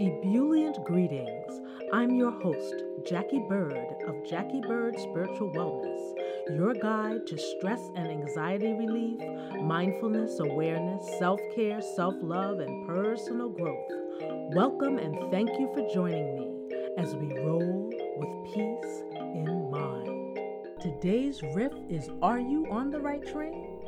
Ebullient greetings. I'm your host, Jackie Bird of Jackie Bird Spiritual Wellness, your guide to stress and anxiety relief, mindfulness, awareness, self care, self love, and personal growth. Welcome and thank you for joining me as we roll with peace in mind. Today's riff is Are You on the Right Train?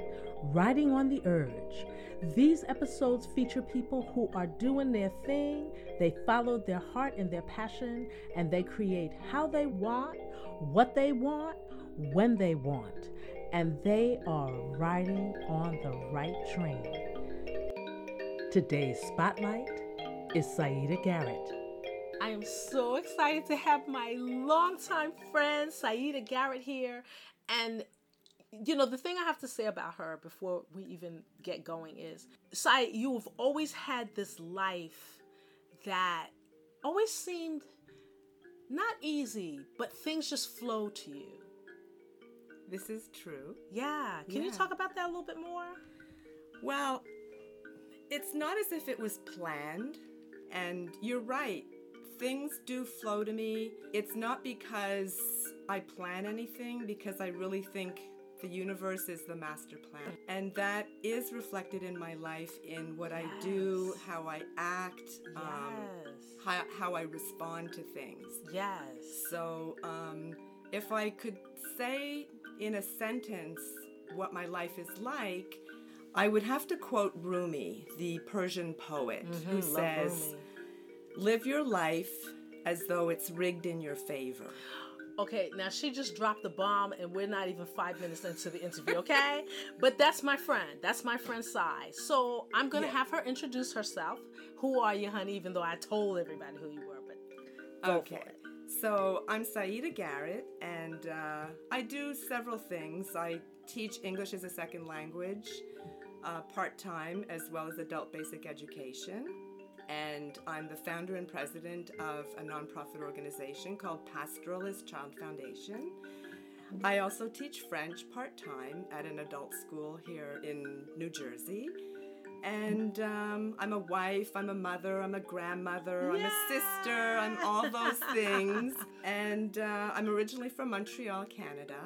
Riding on the Urge. These episodes feature people who are doing their thing, they follow their heart and their passion, and they create how they want, what they want, when they want, and they are riding on the right train. Today's spotlight is Saida Garrett. I am so excited to have my longtime friend Saida Garrett here. And you know, the thing I have to say about her before we even get going is, Sai, you've always had this life that always seemed not easy, but things just flow to you. This is true. Yeah. Can Yeah. you talk about that a little bit more? Well, it's not as if it was planned, and you're right. Things do flow to me. It's not because I plan anything, because I really think the universe is the master plan. And that is reflected in my life in what I do, how I act, um, how, how I respond to things. Yes. So, um, if I could say in a sentence what my life is like, I would have to quote Rumi, the Persian poet, who Mhm, love says. Live your life as though it's rigged in your favor. Okay, now she just dropped the bomb, and we're not even five minutes into the interview, okay? but that's my friend. That's my friend Sai. So I'm gonna Yeah. have her introduce herself. Who are you, honey? Even though I told everybody who you were, but go okay. for it. So I'm Saida Garrett, and uh, I do several things. I teach English as a second language uh, part time, as well as adult basic education. And I'm the founder and president of a nonprofit organization called Pastoralist Child Foundation. I also teach French part time at an adult school here in New Jersey. And um, I'm a wife, I'm a mother, I'm a grandmother, I'm a sister, I'm all those things. And uh, I'm originally from Montreal, Canada.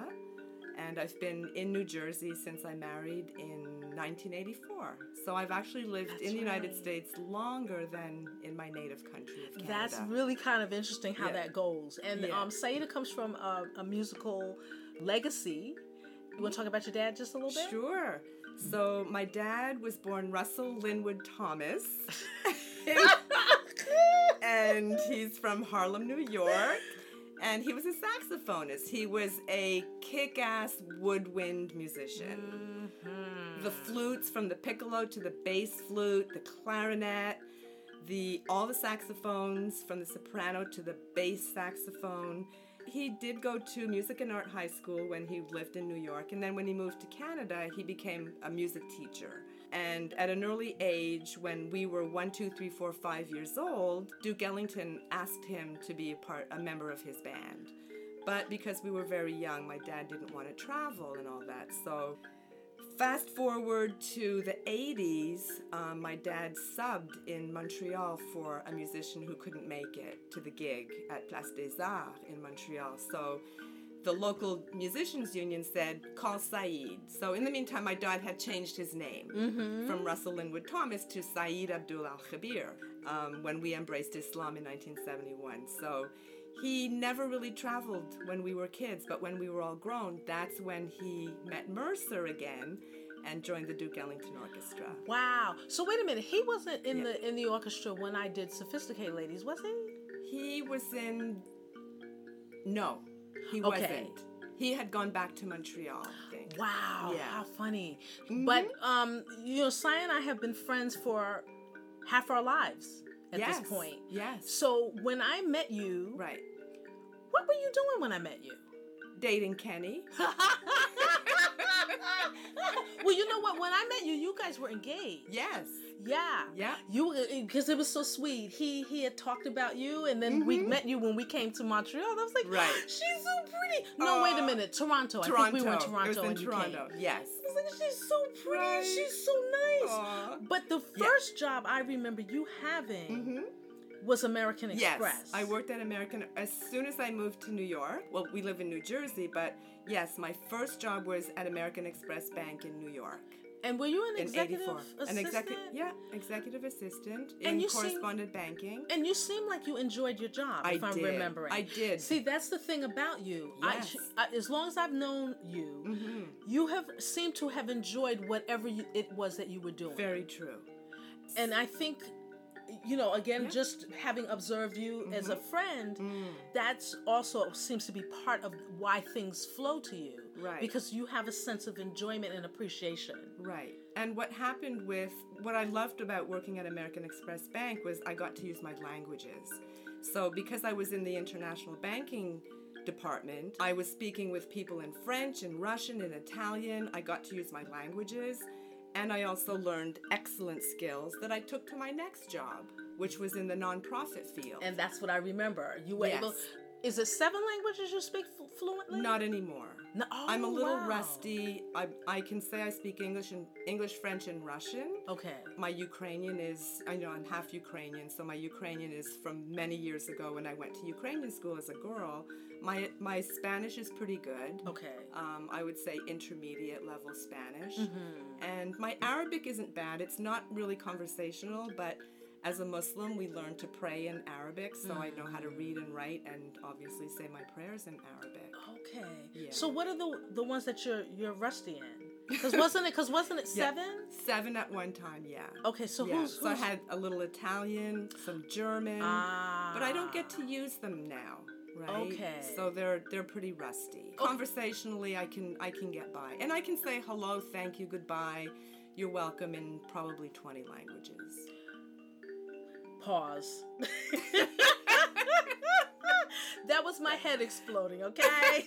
And I've been in New Jersey since I married in 1984. So I've actually lived That's in the United right. States longer than in my native country of Canada. That's really kind of interesting how Yeah. that goes. And Yeah. um, Saida comes from a, a musical legacy. You want to talk about your dad just a little bit? Sure. So my dad was born Russell Linwood Thomas. and he's from Harlem, New York. And he was a saxophonist. He was a kick ass woodwind musician. Mhm. The flutes from the piccolo to the bass flute, the clarinet, the all the saxophones from the soprano to the bass saxophone. He did go to music and art high school when he lived in New York, and then when he moved to Canada, he became a music teacher. And at an early age, when we were one, two, three, four, five years old, Duke Ellington asked him to be a part, a member of his band. But because we were very young, my dad didn't want to travel and all that. So Fast forward to the 80s, um, my dad subbed in Montreal for a musician who couldn't make it to the gig at Place des Arts in Montreal. So the local musicians union said, call Saeed. So in the meantime, my dad had changed his name from Russell Linwood Thomas to Saeed Abdul Al Khabir um, when we embraced Islam in 1971. So he never really traveled when we were kids, but when we were all grown, that's when he met Mercer again and joined the Duke Ellington Orchestra. Wow. So wait a minute. He wasn't in Yeah. the in the orchestra when I did Sophisticated Ladies, was he? He was in. No, he Okay. wasn't. He had gone back to Montreal. Wow. Yeah. How funny. But um, you know, Sai and I have been friends for half our lives at yes. this point. Yes. So when I met you, Right. what were you doing when I met you? Dating Kenny. well, you know what? When I met you, you guys were engaged. Yes. Yeah. Yeah. You because it was so sweet. He he had talked about you, and then we met you when we came to Montreal. I was like, Mm-hmm. Right. she's so pretty. No, wait a minute, Toronto. I think we were in Toronto It was in Toronto. Yes. I was like, she's so pretty. Right. She's so nice. Aw. But the Yeah. first job I remember you having Mhm. Was American Express. Yes, I worked at American as soon as I moved to New York. Well, we live in New Jersey, but yes, my first job was at American Express Bank in New York. And were you an in executive 84. assistant? An executive, yeah, executive assistant And in you seem- correspondent banking. And you seem like you enjoyed your job, I if I'm did. remembering. I did. See, that's the thing about you. Yes. I, I, as long as I've known you, Mm-hmm. you have seemed to have enjoyed whatever you, it was that you were doing. Very true. and I think, you know, again, Yeah. Mm-hmm. just having observed you as a friend, that's also seems to be part of why things flow to you. Right. Because you have a sense of enjoyment and appreciation. Right. And what happened with what I loved about working at American Express Bank was I got to use my languages. So because I was in the international banking department, I was speaking with people in French and Russian and Italian. I got to use my languages. And I also learned excellent skills that I took to my next job, which was in the nonprofit field. And that's what I remember. You were Yes. able. Is it seven languages you speak flu- fluently? Not anymore. No, I'm a oh, little wow. rusty. I, I can say I speak English and English, French, and Russian. Okay. My Ukrainian is, I know I'm half Ukrainian, so my Ukrainian is from many years ago when I went to Ukrainian school as a girl. My, my Spanish is pretty good. Okay. Um, I would say intermediate level Spanish. Mm-hmm. And my Arabic isn't bad. It's not really conversational, but as a Muslim, we learn to pray in Arabic, so I know how to read and write and obviously say my prayers in Arabic. Okay. Yeah. So what are the the ones that you're you're rusty in? Because wasn't it? Because wasn't it Yeah. seven? Seven at one time, yeah. Okay. So yeah. who's, so I had a little Italian, some German, Ah. but I don't get to use them now. Right. Okay. So they're they're pretty rusty. Conversationally, I can I can get by, and I can say hello, thank you, goodbye, you're welcome in probably twenty languages. Pause. that was my head exploding. Okay.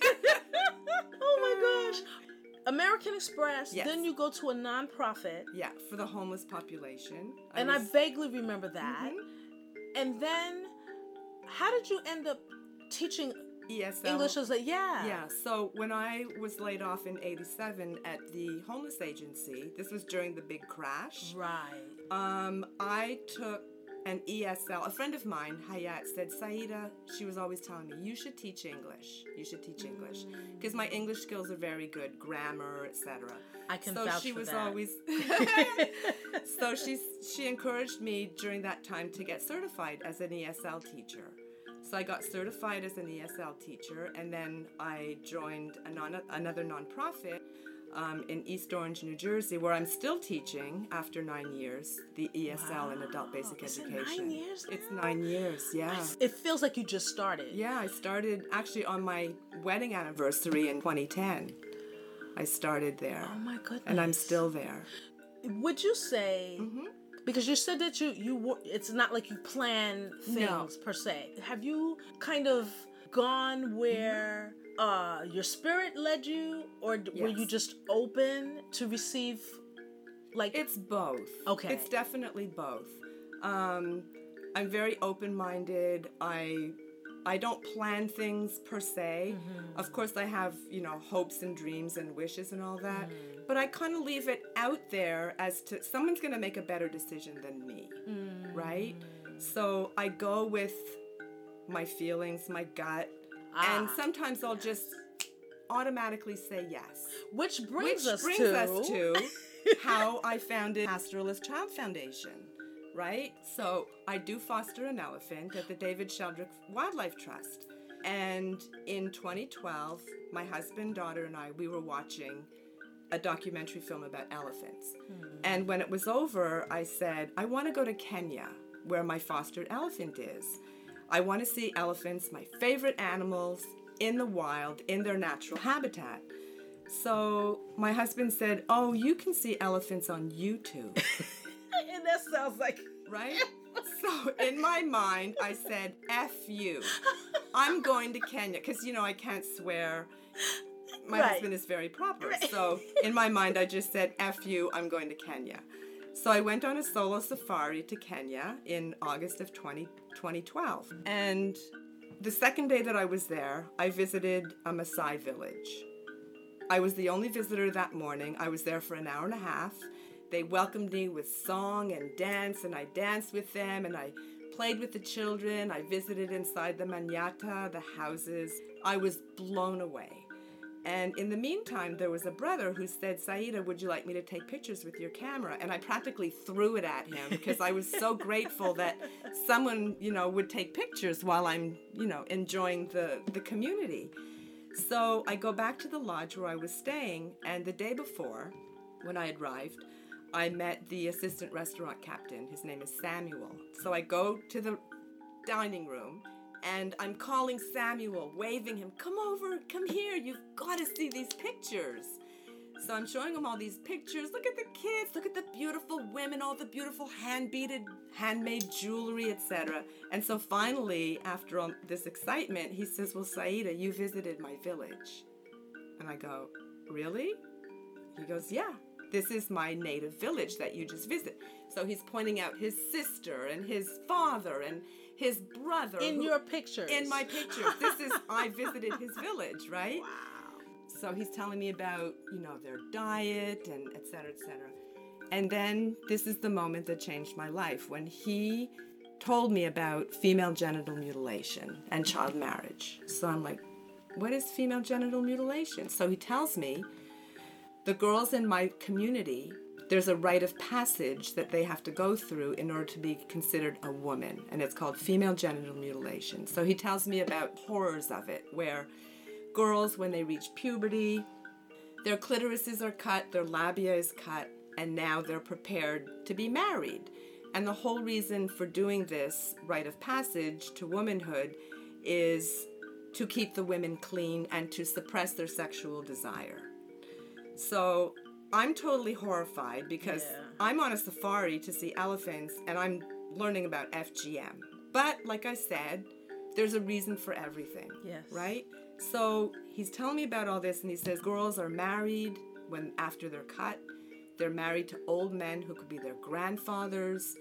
oh my gosh. American Express. Yes. Then you go to a nonprofit, Yeah, for the homeless population. and I vaguely remember that. Mhm. And then, how did you end up teaching ESL. English as a yeah? Yeah, so when I was laid off in 87 at the homeless agency, this was during the big crash. Right. Um, I took an ESL. A friend of mine, Hayat, said, Saida, she was always telling me, you should teach English. You should teach English. Mm. Because my English skills are very good, grammar, etc. I can so vouch she for was that. always so she she encouraged me during that time to get certified as an ESL teacher. So I got certified as an ESL teacher, and then I joined a non- another nonprofit um, in East Orange, New Jersey, where I'm still teaching after nine years the ESL in Adult Basic Is it Education. nine years It's nine years, yeah. It feels like you just started. Yeah, I started actually on my wedding anniversary in 2010. I started there, Oh my goodness. and I'm still there. Would you say? Mm-hmm. Because you said that you you it's not like you plan things No. per se. Have you kind of gone where uh, your spirit led you, or d- were you just open to receive? Like It's both. Okay. It's definitely both. Um, I'm very open-minded. I I don't plan things per se. Mm-hmm. Of course, I have you know hopes and dreams and wishes and all that. Mm-hmm. But I kind of leave it out there as to someone's going to make a better decision than me, Mm. right? So I go with my feelings, my gut, and Ah. sometimes I'll just automatically say yes. which brings Which us brings to, us to how I founded Pastoralist Child Foundation, right? So I do foster an elephant at the David Sheldrick Wildlife Trust. And in 2012, my husband, daughter, and I, we were watching a documentary film about elephants. And when it was over, I said, I want to go to Kenya, where my fostered elephant is. I want to see elephants, my favorite animals, in the wild, in their natural habitat. So my husband said, Oh, you can see elephants on YouTube, and that sounds like right? so in my mind, I said, F you. I'm going to Kenya because, you know, I can't swear. My Right. husband is very proper. So in my mind, I just said, F you, I'm going to Kenya. So I went on a solo safari to Kenya in August of 20, 2012. And the second day that I was there, I visited a Maasai village. I was the only visitor that morning. I was there for an hour and a half. They welcomed me with song and dance, and I danced with them, and I played with the children. I visited inside the manyatta, the houses. I was blown away. And in the meantime, there was a brother who said, Saida, would you like me to take pictures with your camera? And I practically threw it at him because I was so grateful that someone, you know, would take pictures while I'm, you know, enjoying the, the community. So I go back to the lodge where I was staying, and the day before, when I arrived, I met the assistant restaurant captain. His name is Samuel. So I go to the dining room and I'm calling Samuel, waving him, come over, come here, you've got to see these pictures. So I'm showing him all these pictures. Look at the kids, look at the beautiful women, all the beautiful hand beaded, handmade jewelry, etc. And so finally, after all this excitement, he says, Well, Saida, you visited my village. And I go, Really? He goes, Yeah, this is my native village that you just visit. So he's pointing out his sister and his father and his brother. In who- your pictures. In my pictures. This is, I visited his village, right? Wow. So he's telling me about, you know, their diet and et cetera, et cetera. And then this is the moment that changed my life when he told me about female genital mutilation and child marriage. So I'm like, what is female genital mutilation? So he tells me the girls in my community, there's a rite of passage that they have to go through in order to be considered a woman, and it's called female genital mutilation. So he tells me about horrors of it, where girls, when they reach puberty, their clitorises are cut, their labia is cut, and now they're prepared to be married. And the whole reason for doing this rite of passage to womanhood is to keep the women clean and to suppress their sexual desire. So I'm totally horrified because Yeah. I'm on a safari to see elephants and I'm learning about FGM. But like I said, there's a reason for everything. Yes. Right? So he's telling me about all this and he says girls are married when after they're cut. They're married to old men who could be their grandfathers.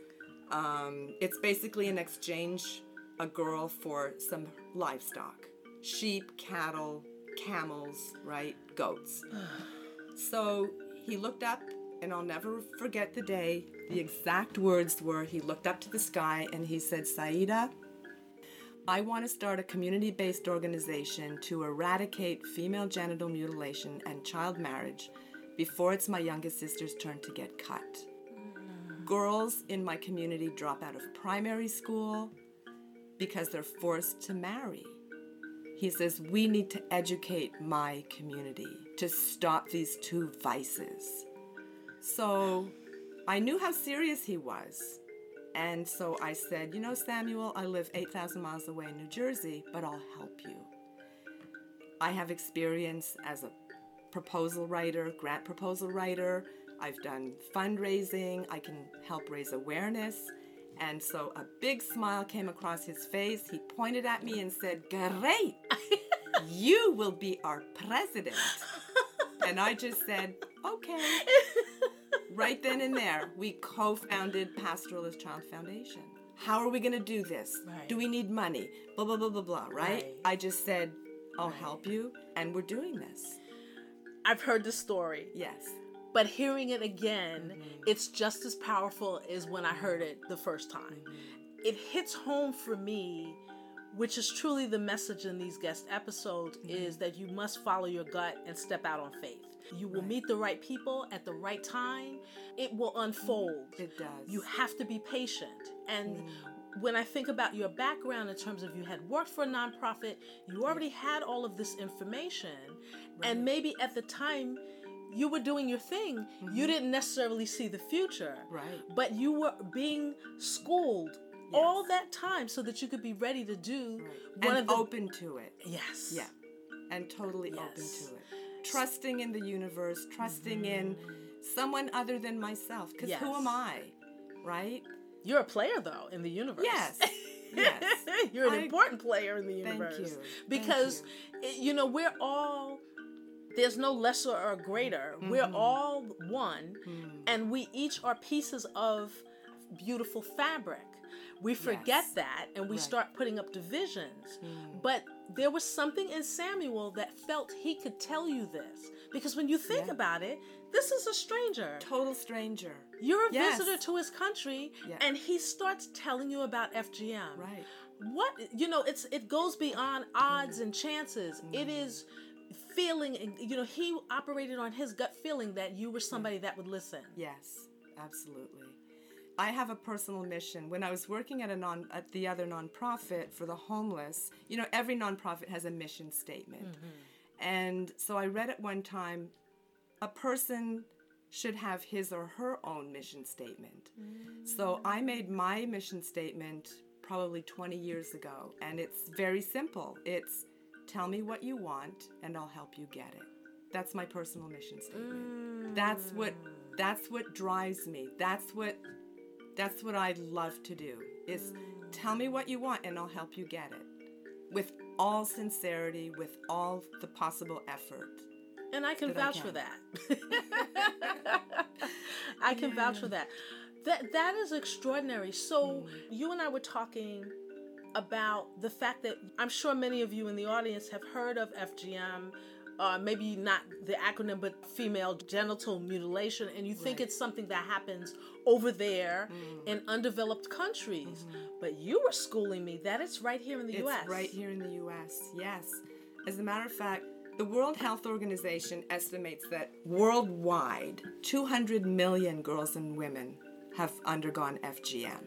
Um, it's basically an exchange a girl for some livestock sheep, cattle, camels, right? Goats. So he looked up, and I'll never forget the day. The exact words were he looked up to the sky and he said, Saida, I want to start a community based organization to eradicate female genital mutilation and child marriage before it's my youngest sister's turn to get cut. Girls in my community drop out of primary school because they're forced to marry. He says, We need to educate my community to stop these two vices. So I knew how serious he was. And so I said, You know, Samuel, I live 8,000 miles away in New Jersey, but I'll help you. I have experience as a proposal writer, grant proposal writer. I've done fundraising. I can help raise awareness. And so a big smile came across his face. He pointed at me and said, Great! you will be our president. And I just said, Okay. Right then and there, we co founded Pastoralist Child Foundation. How are we going to do this? Right. Do we need money? Blah, blah, blah, blah, blah, right? Right. I just said, I'll help you, and we're doing this. I've heard the story, Yes. But hearing it again, Mm-hmm. it's just as powerful as when I heard it the first time. Mm-hmm. It hits home for me, which is truly the message in these guest episodes, Mm-hmm. is that you must follow your gut and step out on faith. You will meet the right people at the right time. It will unfold. It does. You have to be patient. And Mm. when I think about your background in terms of you had worked for a nonprofit, you already had all of this information, and maybe at the time you were doing your thing, you didn't necessarily see the future. Mm-hmm. Right. But you were being schooled all that time so that you could be ready to do one and of the open to it. Yes. Yeah. And totally open to it. Trusting in the universe, trusting in someone other than myself. Because who am I? Right? You're a player though in the universe. Yes. Yes. You're an I- important player in the Thank universe. you. Thank Because it- you know, we're all there's no lesser or greater. We're Mm-hmm. all one and we each are pieces of beautiful fabric. we forget Yes. that and we Right. start putting up divisions. Mm. But there was something in Samuel that felt he could tell you this. Because when you think Yeah. about it, this is a stranger. Total stranger. You're a Yes. visitor to his country, Yeah. and he starts telling you about FGM. Right. What you know, it's it goes beyond odds and chances. It Mm. is feeling. and, You know, he operated on his gut feeling that you were somebody that would listen. Yes, absolutely. I have a personal mission. When I was working at a non at the other nonprofit for the homeless, you know, every nonprofit has a mission statement. Mm-hmm. And so I read at one time a person should have his or her own mission statement. Mm. So I made my mission statement probably 20 years ago, and it's very simple. It's tell me what you want and I'll help you get it. That's my personal mission statement. Mm. That's what that's what drives me. That's what that's what I love to do. Is tell me what you want and I'll help you get it. With all sincerity, with all the possible effort. And I can That I vouch for that. I can vouch for that. That that is extraordinary. So mm. you and I were talking about the fact that I'm sure many of you in the audience have heard of FGM. Uh, maybe not the acronym, but female genital mutilation, and you think Right. it's something that happens over there in undeveloped countries. But you were schooling me that it's right here in the It's U.S. right here in the US, yes. As a matter of fact, the World Health Organization estimates that worldwide, 200 million girls and women have undergone FGM.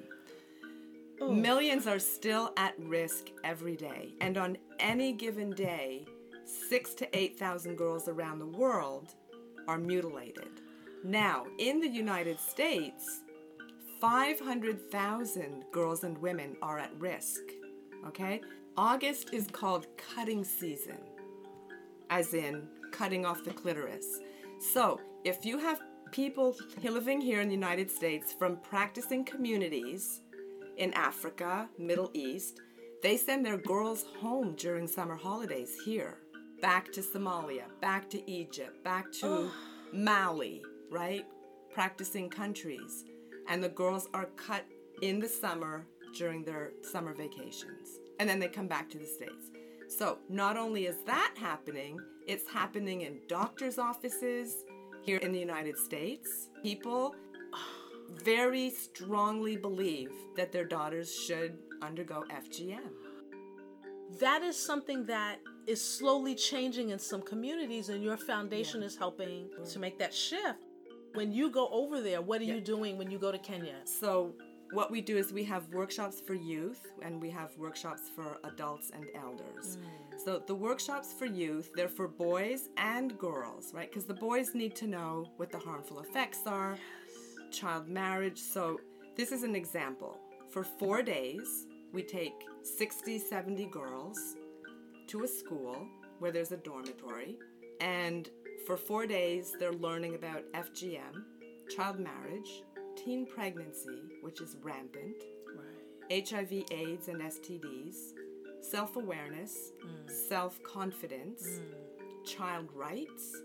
Millions are still at risk every day, and on any given day, six to 8,000 girls around the world are mutilated. Now, in the United States, 500,000 girls and women are at risk. Okay? August is called cutting season, as in cutting off the clitoris. So, if you have people living here in the United States from practicing communities in Africa, Middle East, they send their girls home during summer holidays here, back to Somalia, back to Egypt, back to Mali, right? Practicing countries. And the girls are cut in the summer during their summer vacations. And then they come back to the States. So, not only is that happening, it's happening in doctors' offices here in the United States. People very strongly believe that their daughters should undergo FGM. that is something that is slowly changing in some communities and your foundation is helping to make that shift when you go over there what are you doing when you go to kenya So, what we do is we have workshops for youth and we have workshops for adults and elders. Mm. So, the workshops for youth, they're for boys and girls, right? Because the boys need to know what the harmful effects are, child marriage. So, this is an example. For four days, we take 60, 70 girls to a school where there's a dormitory. And for four days, they're learning about FGM, child marriage, teen pregnancy, which is rampant, right HIV, AIDS, and STDs, self awareness, mm. self confidence, mm. child rights,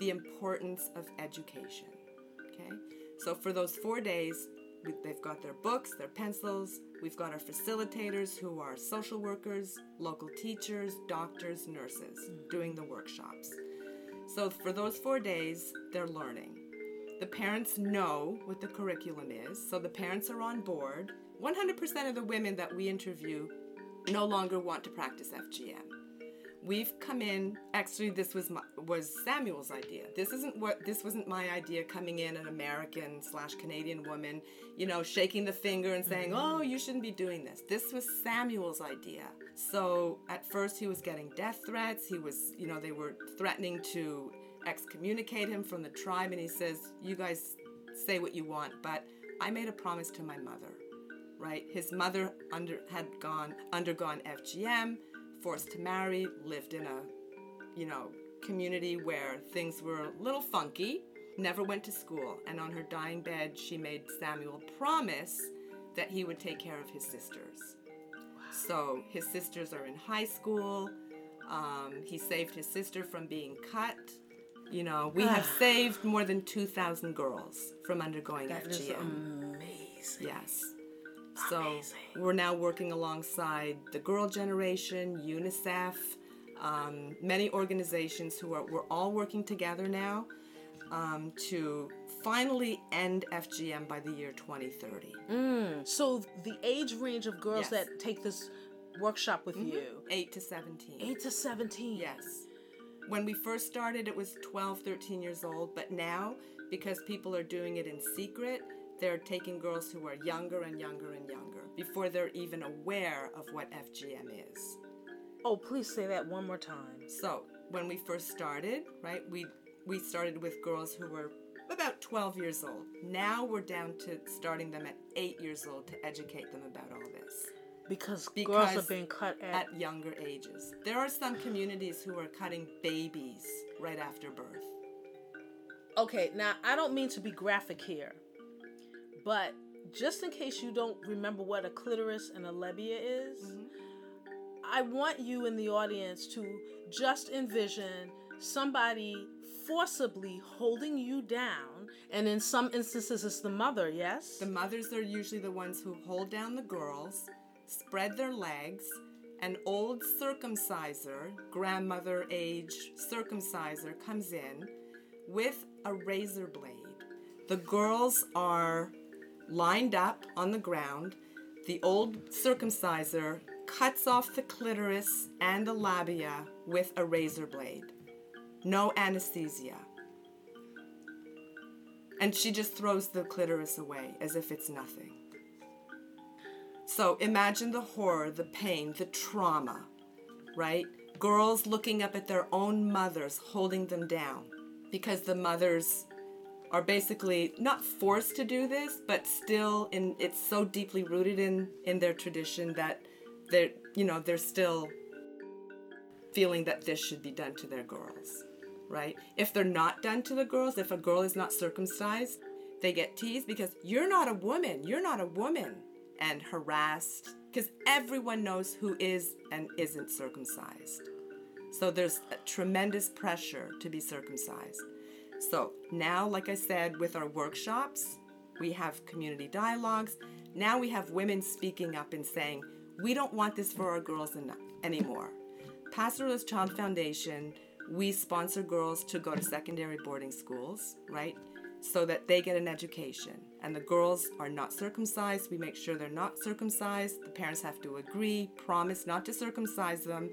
the importance of education. Okay? So for those four days, they've got their books, their pencils. We've got our facilitators who are social workers, local teachers, doctors, nurses doing the workshops. So for those four days, they're learning. The parents know what the curriculum is, so the parents are on board. 100% of the women that we interview no longer want to practice FGM. We've come in. Actually, this was my, was Samuel's idea. This isn't what this wasn't my idea. Coming in, an American slash Canadian woman, you know, shaking the finger and saying, mm-hmm. "Oh, you shouldn't be doing this." This was Samuel's idea. So at first, he was getting death threats. He was, you know, they were threatening to excommunicate him from the tribe, and he says, "You guys say what you want, but I made a promise to my mother." Right? His mother under had gone undergone FGM forced to marry, lived in a, you know, community where things were a little funky, never went to school, and on her dying bed, she made Samuel promise that he would take care of his sisters. So his sisters are in high school. Um, he saved his sister from being cut. You know, we have saved more than 2,000 girls from undergoing That is FGM. amazing Yes. So Amazing. we're now working alongside the Girl Generation, UNICEF, um, many organizations who are we're all working together now um, to finally end FGM by the year 2030. So the age range of girls Yes. that take this workshop with you, 8 to 17. 8 to 17. Yes. When we first started, it was 12, 13 years old, but now, because people are doing it in secret, they're taking girls who are younger and younger and younger before they're even aware of what FGM is. Oh, please say that one more time. So, when we first started, right, we we started with girls who were about 12 years old. Now we're down to starting them at 8 years old to educate them about all this Because, girls Because are being cut at, at younger ages. There are some communities who are cutting babies right after birth. Okay, now I don't mean to be graphic here, but just in case you don't remember what a clitoris and a labia is, mm-hmm. I want you in the audience to just envision somebody forcibly holding you down, and in some instances, it's the mother, yes? The mothers are usually the ones who hold down the girls, spread their legs. An old circumciser, grandmother age circumciser, comes in with a razor blade. The girls are lined up on the ground. The old circumciser cuts off the clitoris and the labia with a razor blade. No anesthesia. And she just throws the clitoris away as if it's nothing. So imagine the horror, the pain, the trauma, right? Girls looking up at their own mothers holding them down because the mothers are basically not forced to do this, but still in it's so deeply rooted in in their tradition that they're you know they're still feeling that this should be done to their girls, right? If they're not done to the girls, if a girl is not circumcised, they get teased because you're not a woman, you're not a woman, and harassed because everyone knows who is and isn't circumcised. So there's a tremendous pressure to be circumcised. So now, like I said, with our workshops, we have community dialogues. Now we have women speaking up and saying, we don't want this for our girls anymore. Pastoralist Child Foundation, we sponsor girls to go to secondary boarding schools, right? So that they get an education. And the girls are not circumcised. We make sure they're not circumcised. The parents have to agree, promise not to circumcise them.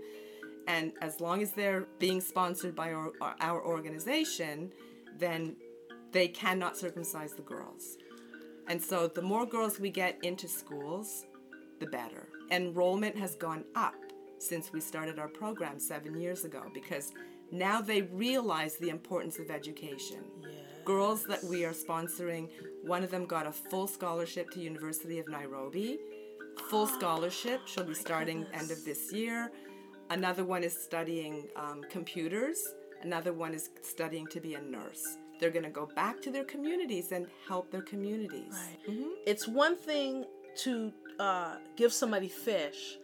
And as long as they're being sponsored by our, our organization, then they cannot circumcise the girls. And so the more girls we get into schools, the better. Enrollment has gone up since we started our program seven years ago because now they realize the importance of education. Girls that we are sponsoring, one of them got a full scholarship to University of Nairobi. Full scholarship. She'll be starting end of this year. Another one is studying um, computers. Another one is studying to be a nurse. They're going to go back to their communities and help their communities. Right. It's one thing to uh, give somebody fish,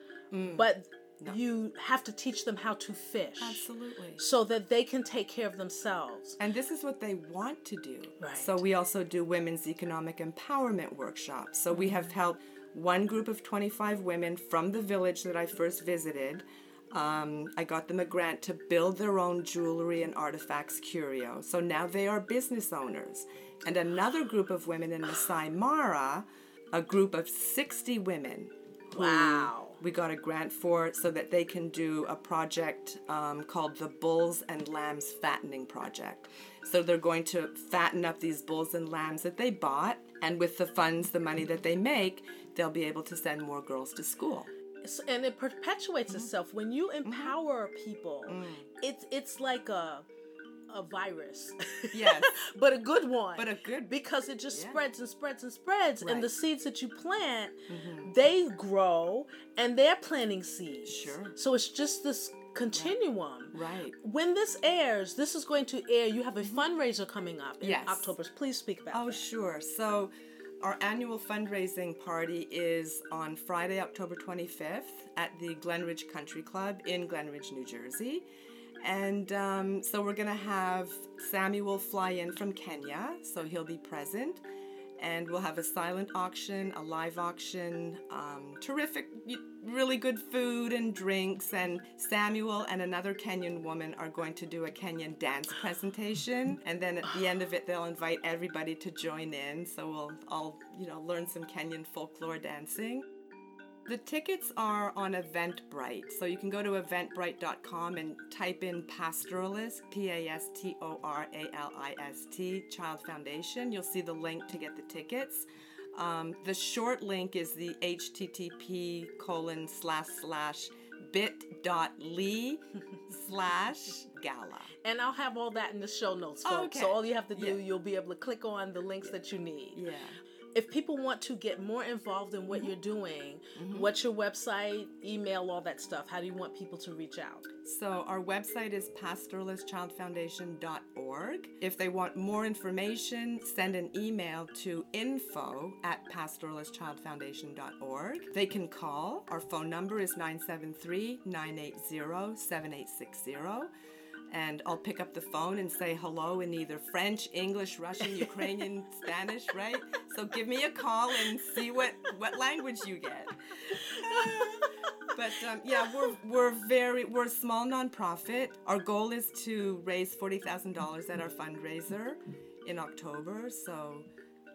but you have to teach them how to fish. Absolutely. So that they can take care of themselves. And this is what they want to do. Right. So we also do women's economic empowerment workshops. So we have helped one group of 25 women from the village that I first visited. Um, I got them a grant to build their own jewelry and artifacts curio. So now they are business owners. And another group of women in Masai Mara, a group of 60 women. Wow. We got a grant for so that they can do a project um, called the Bulls and Lambs Fattening Project. So they're going to fatten up these bulls and lambs that they bought, and with the funds, the money that they make, they'll be able to send more girls to school. And it perpetuates Mm-hmm. itself when you empower people. Mm. It's it's like a a virus. Yes. but a good one. But a good- because it just Yeah. spreads and spreads and spreads and the seeds that you plant, Mm-hmm. they grow and they're planting seeds. Sure. So it's just this continuum. Right. When this airs, this is going to air. You have a fundraiser coming up in Yes. October. Please speak about Oh, that. sure. So, our annual fundraising party is on Friday, October 25th at the Glen Ridge Country Club in Glen Ridge, New Jersey. And um, so, we're going to have Samuel fly in from Kenya, so he'll be present. And we'll have a silent auction, a live auction, um, terrific, really good food and drinks. And Samuel and another Kenyan woman are going to do a Kenyan dance presentation, and then at the end of it, they'll invite everybody to join in. So we'll all, you know, learn some Kenyan folklore dancing. The tickets are on Eventbrite. So you can go to eventbrite.com and type in Pastoralist, P A S T O R A L I S T, Child Foundation. You'll see the link to get the tickets. Um, the short link is the http colon slash slash bit.ly slash gala. And I'll have all that in the show notes, folks. Okay. So all you have to do, yeah. you'll be able to click on the links that you need. Yeah if people want to get more involved in what you're doing, mm-hmm. what's your website, email, all that stuff? How do you want people to reach out? So, our website is pastoralistchildfoundation.org. If they want more information, send an email to info at pastoralistchildfoundation.org. They can call. Our phone number is 973 980 7860 and I'll pick up the phone and say hello in either French, English, Russian, Ukrainian, Spanish, right? So give me a call and see what what language you get. but um, yeah, we're we're very we're a small nonprofit. Our goal is to raise forty thousand dollars at our fundraiser in October. So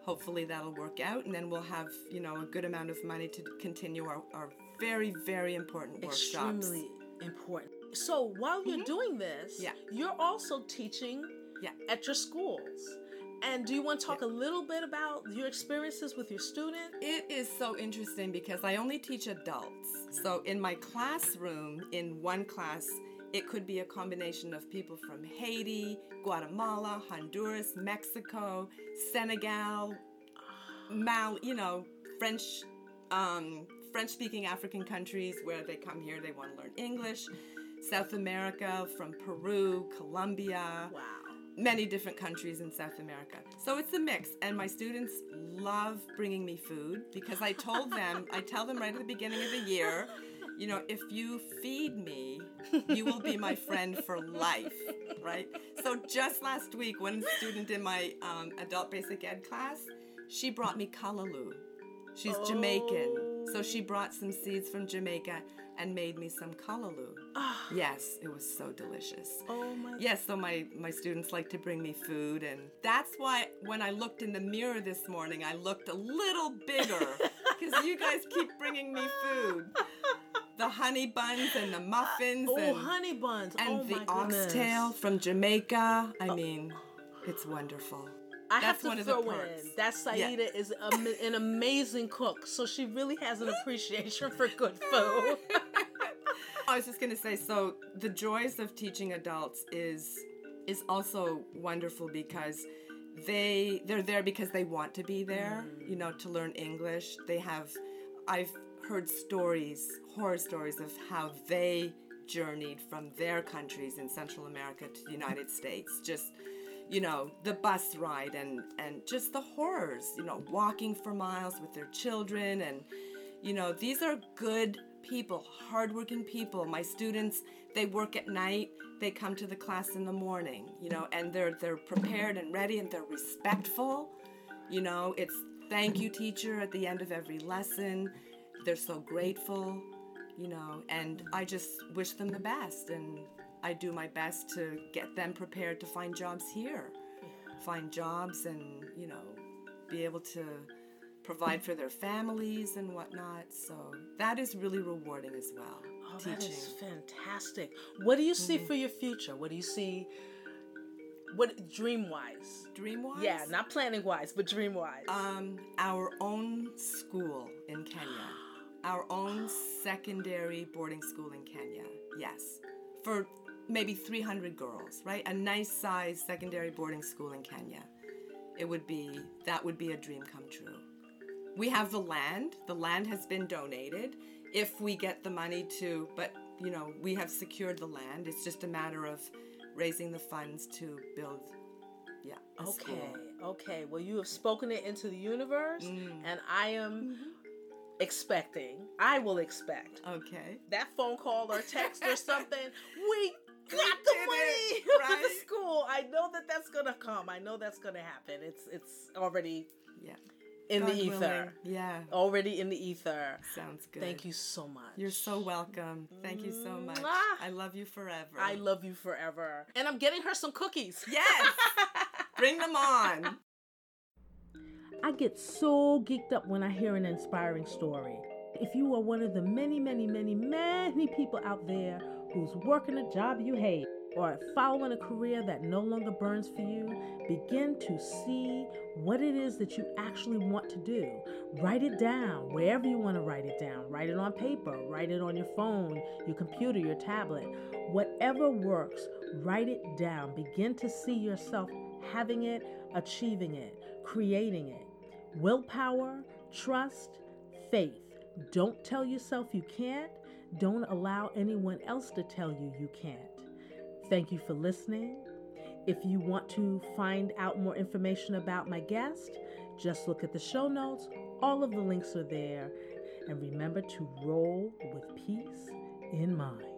hopefully that'll work out, and then we'll have you know a good amount of money to continue our, our very very important workshops. Extremely important. So while you're mm-hmm. doing this, yeah. you're also teaching yeah. at your schools. And do you want to talk yeah. a little bit about your experiences with your students? It is so interesting because I only teach adults. So in my classroom, in one class, it could be a combination of people from Haiti, Guatemala, Honduras, Mexico, Senegal, Mal, you know, French, um, French-speaking African countries where they come here, they want to learn English. South America, from Peru, Colombia. Wow. Many different countries in South America. So it's a mix. And my students love bringing me food because I told them, I tell them right at the beginning of the year, you know, if you feed me, you will be my friend for life, right? So just last week, one student in my um, adult basic ed class, she brought me callaloo. She's oh. Jamaican. So she brought some seeds from Jamaica and made me some callaloo. Oh. Ah. Yes, it was so delicious. Oh my. Yes, so my my students like to bring me food and that's why when I looked in the mirror this morning, I looked a little bigger because you guys keep bringing me food. The honey buns and the muffins oh, and honey buns and oh the oxtail from Jamaica. I uh, mean, it's wonderful. I That's have to throw in that Saida yeah. is a, an amazing cook, so she really has an appreciation for good food. I was just gonna say, so the joys of teaching adults is is also wonderful because they they're there because they want to be there, mm. you know, to learn English. They have I've heard stories, horror stories of how they journeyed from their countries in Central America to the United States. Just you know, the bus ride and and just the horrors, you know, walking for miles with their children and you know, these are good people, hardworking people. My students, they work at night, they come to the class in the morning, you know, and they're they're prepared and ready and they're respectful. You know, it's thank you teacher at the end of every lesson. They're so grateful, you know, and I just wish them the best and I do my best to get them prepared to find jobs here, yeah. find jobs, and you know, be able to provide for their families and whatnot. So that is really rewarding as well. Oh, teaching. that is fantastic. What do you see mm-hmm. for your future? What do you see? What dream wise? Dream wise? Yeah, not planning wise, but dream wise. Um, our own school in Kenya, our own secondary boarding school in Kenya. Yes, for maybe 300 girls, right? A nice sized secondary boarding school in Kenya. It would be, that would be a dream come true. We have the land, the land has been donated. If we get the money to, but you know, we have secured the land. It's just a matter of raising the funds to build, yeah. Okay, school. okay. Well, you have spoken it into the universe, mm. and I am. Mm-hmm expecting. I will expect. Okay. That phone call or text or something. We got the money right? for the school. I know that that's gonna come. I know that's gonna happen. It's it's already Yeah. in God the ether. willing. Yeah. Already in the ether. Sounds good. Thank you so much. You're so welcome. Thank you so much. Mwah. I love you forever. I love you forever. And I'm getting her some cookies. Yes. Bring them on. I get so geeked up when I hear an inspiring story. If you are one of the many, many, many, many people out there who's working a job you hate or following a career that no longer burns for you, begin to see what it is that you actually want to do. Write it down wherever you want to write it down. Write it on paper, write it on your phone, your computer, your tablet. Whatever works, write it down. Begin to see yourself having it, achieving it, creating it. Willpower, trust, faith. Don't tell yourself you can't. Don't allow anyone else to tell you you can't. Thank you for listening. If you want to find out more information about my guest, just look at the show notes. All of the links are there. And remember to roll with peace in mind.